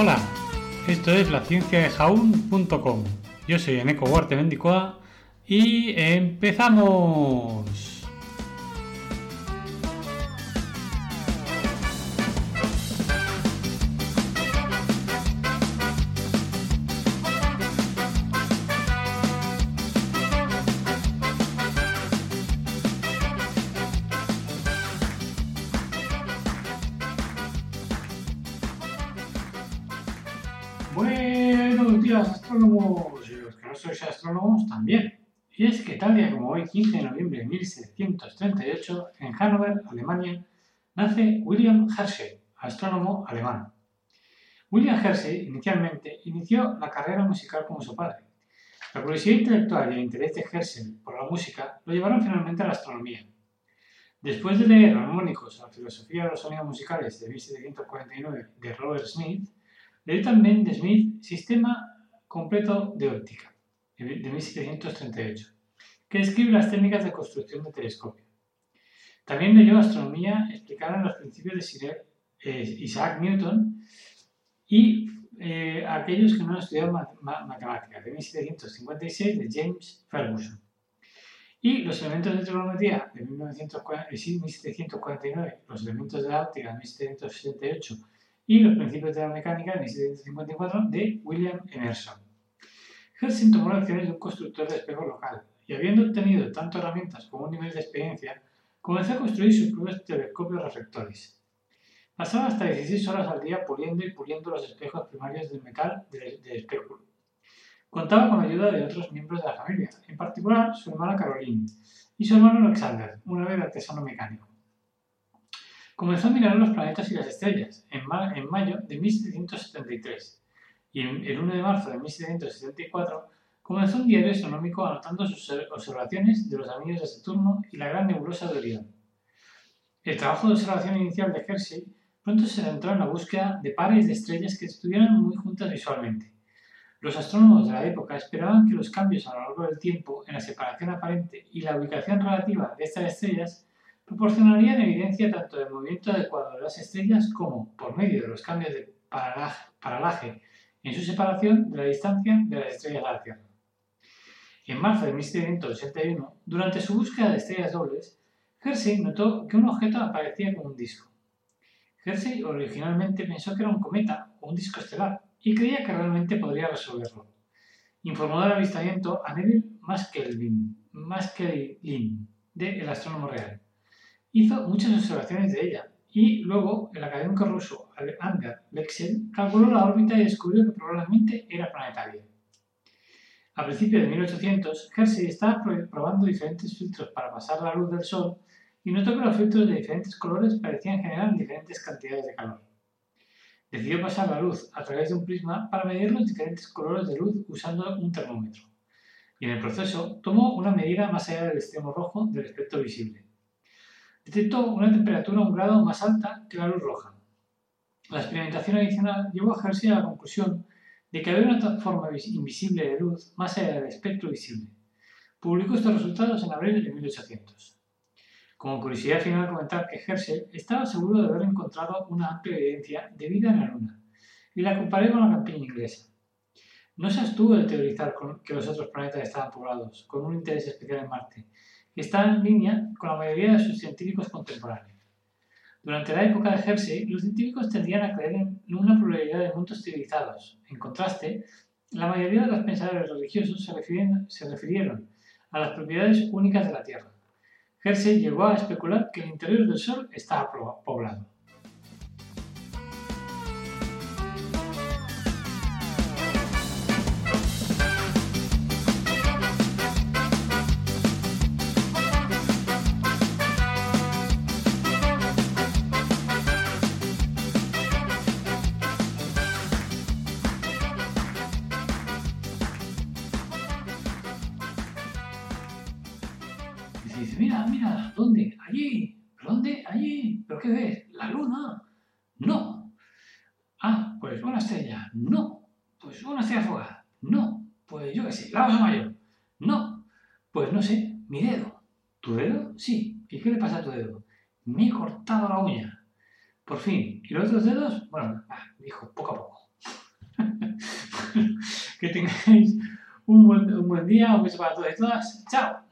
Hola, esto es la ciencia de jaun.com. Yo soy Eneco Huarte Mendicoa y empezamos. Buenos días, astrónomos, y los que no sois astrónomos también. Y es que tal día como hoy, 15 de noviembre de 1738, en Hannover, Alemania, nace William Herschel, astrónomo alemán. William Herschel inicialmente inició la carrera musical como su padre. La curiosidad intelectual y el interés de Herschel por la música lo llevaron finalmente a la astronomía. Después de leer Armónicos a la filosofía de los sonidos musicales de 1749 de Robert Smith, Leí también de Smith Sistema completo de óptica, de 1738, que describe las técnicas de construcción de telescopio. También leyó Astronomía explicada en los principios de Sir eh, Isaac Newton y eh, aquellos que no han estudiado matemáticas, de 1756 de James Ferguson. Y los elementos de trigonometría de 1749, eh, los elementos de la óptica de 1768 y Los principios de la mecánica de 1754 de William Emerson. Herschel tomó lecciones de un constructor de espejos local y habiendo obtenido tanto herramientas como un nivel de experiencia, comenzó a construir sus propios telescopios reflectores. Pasaba hasta 16 horas al día puliendo y puliendo los espejos primarios de metal del de espéculo. Contaba con la ayuda de otros miembros de la familia, en particular su hermana Caroline y su hermano Alexander, una vez artesano mecánico. Comenzó a mirar los planetas y las estrellas en, mayo de 1773 y el 1 de marzo de 1774 comenzó un diario astronómico anotando sus observaciones de los anillos de Saturno y la gran nebulosa de Orión. El trabajo de observación inicial de Hershey pronto se centró en la búsqueda de pares de estrellas que estuvieran muy juntas visualmente. Los astrónomos de la época esperaban que los cambios a lo largo del tiempo en la separación aparente y la ubicación relativa de estas estrellas proporcionarían evidencia tanto del movimiento adecuado de las estrellas como, por medio de los cambios de paralaje en su separación de la distancia de las estrellas a la Tierra. En marzo de 1781, durante su búsqueda de estrellas dobles, Hershey notó que un objeto aparecía como un disco. Hershey originalmente pensó que era un cometa o un disco estelar y creía que realmente podría resolverlo. Informó del avistamiento a Neville Maskelyne, de El Astrónomo Real hizo muchas observaciones de ella y luego el académico ruso Ander Lexel calculó la órbita y descubrió que probablemente era planetaria. A principios de 1800, Hershey estaba probando diferentes filtros para pasar la luz del Sol y notó que los filtros de diferentes colores parecían generar diferentes cantidades de calor. Decidió pasar la luz a través de un prisma para medir los diferentes colores de luz usando un termómetro. Y en el proceso tomó una medida más allá del extremo rojo del espectro visible detectó una temperatura un grado más alta que la luz roja. La experimentación adicional llevó a Hershey a la conclusión de que había una forma invisible de luz más allá del espectro visible. Publicó estos resultados en abril de 1800. Como curiosidad final comentar que Herschel estaba seguro de haber encontrado una amplia evidencia de vida en la Luna, y la comparé con la campiña inglesa. No se abstuvo de teorizar que los otros planetas estaban poblados, con un interés especial en Marte, está en línea con la mayoría de sus científicos contemporáneos. Durante la época de Hershey, los científicos tendían a creer en una pluralidad de mundos civilizados. En contraste, la mayoría de los pensadores religiosos se, refirieron a las propiedades únicas de la Tierra. Hershey llegó a especular que el interior del Sol estaba poblado. Dice, mira, mira, ¿dónde? Allí. ¿Pero dónde? Allí. ¿Pero qué ves? La luna. No. Ah, pues una estrella. No. Pues una estrella fugaz. No. Pues yo qué sé, la osa mayor. No. Pues no sé, mi dedo. ¿Tu dedo? Sí. ¿Y qué le pasa a tu dedo? Me he cortado la uña. Por fin. ¿Y los otros dedos? Bueno, dijo, poco a poco. Que tengáis un buen, buen día, un beso para todos y todas. ¡Chao!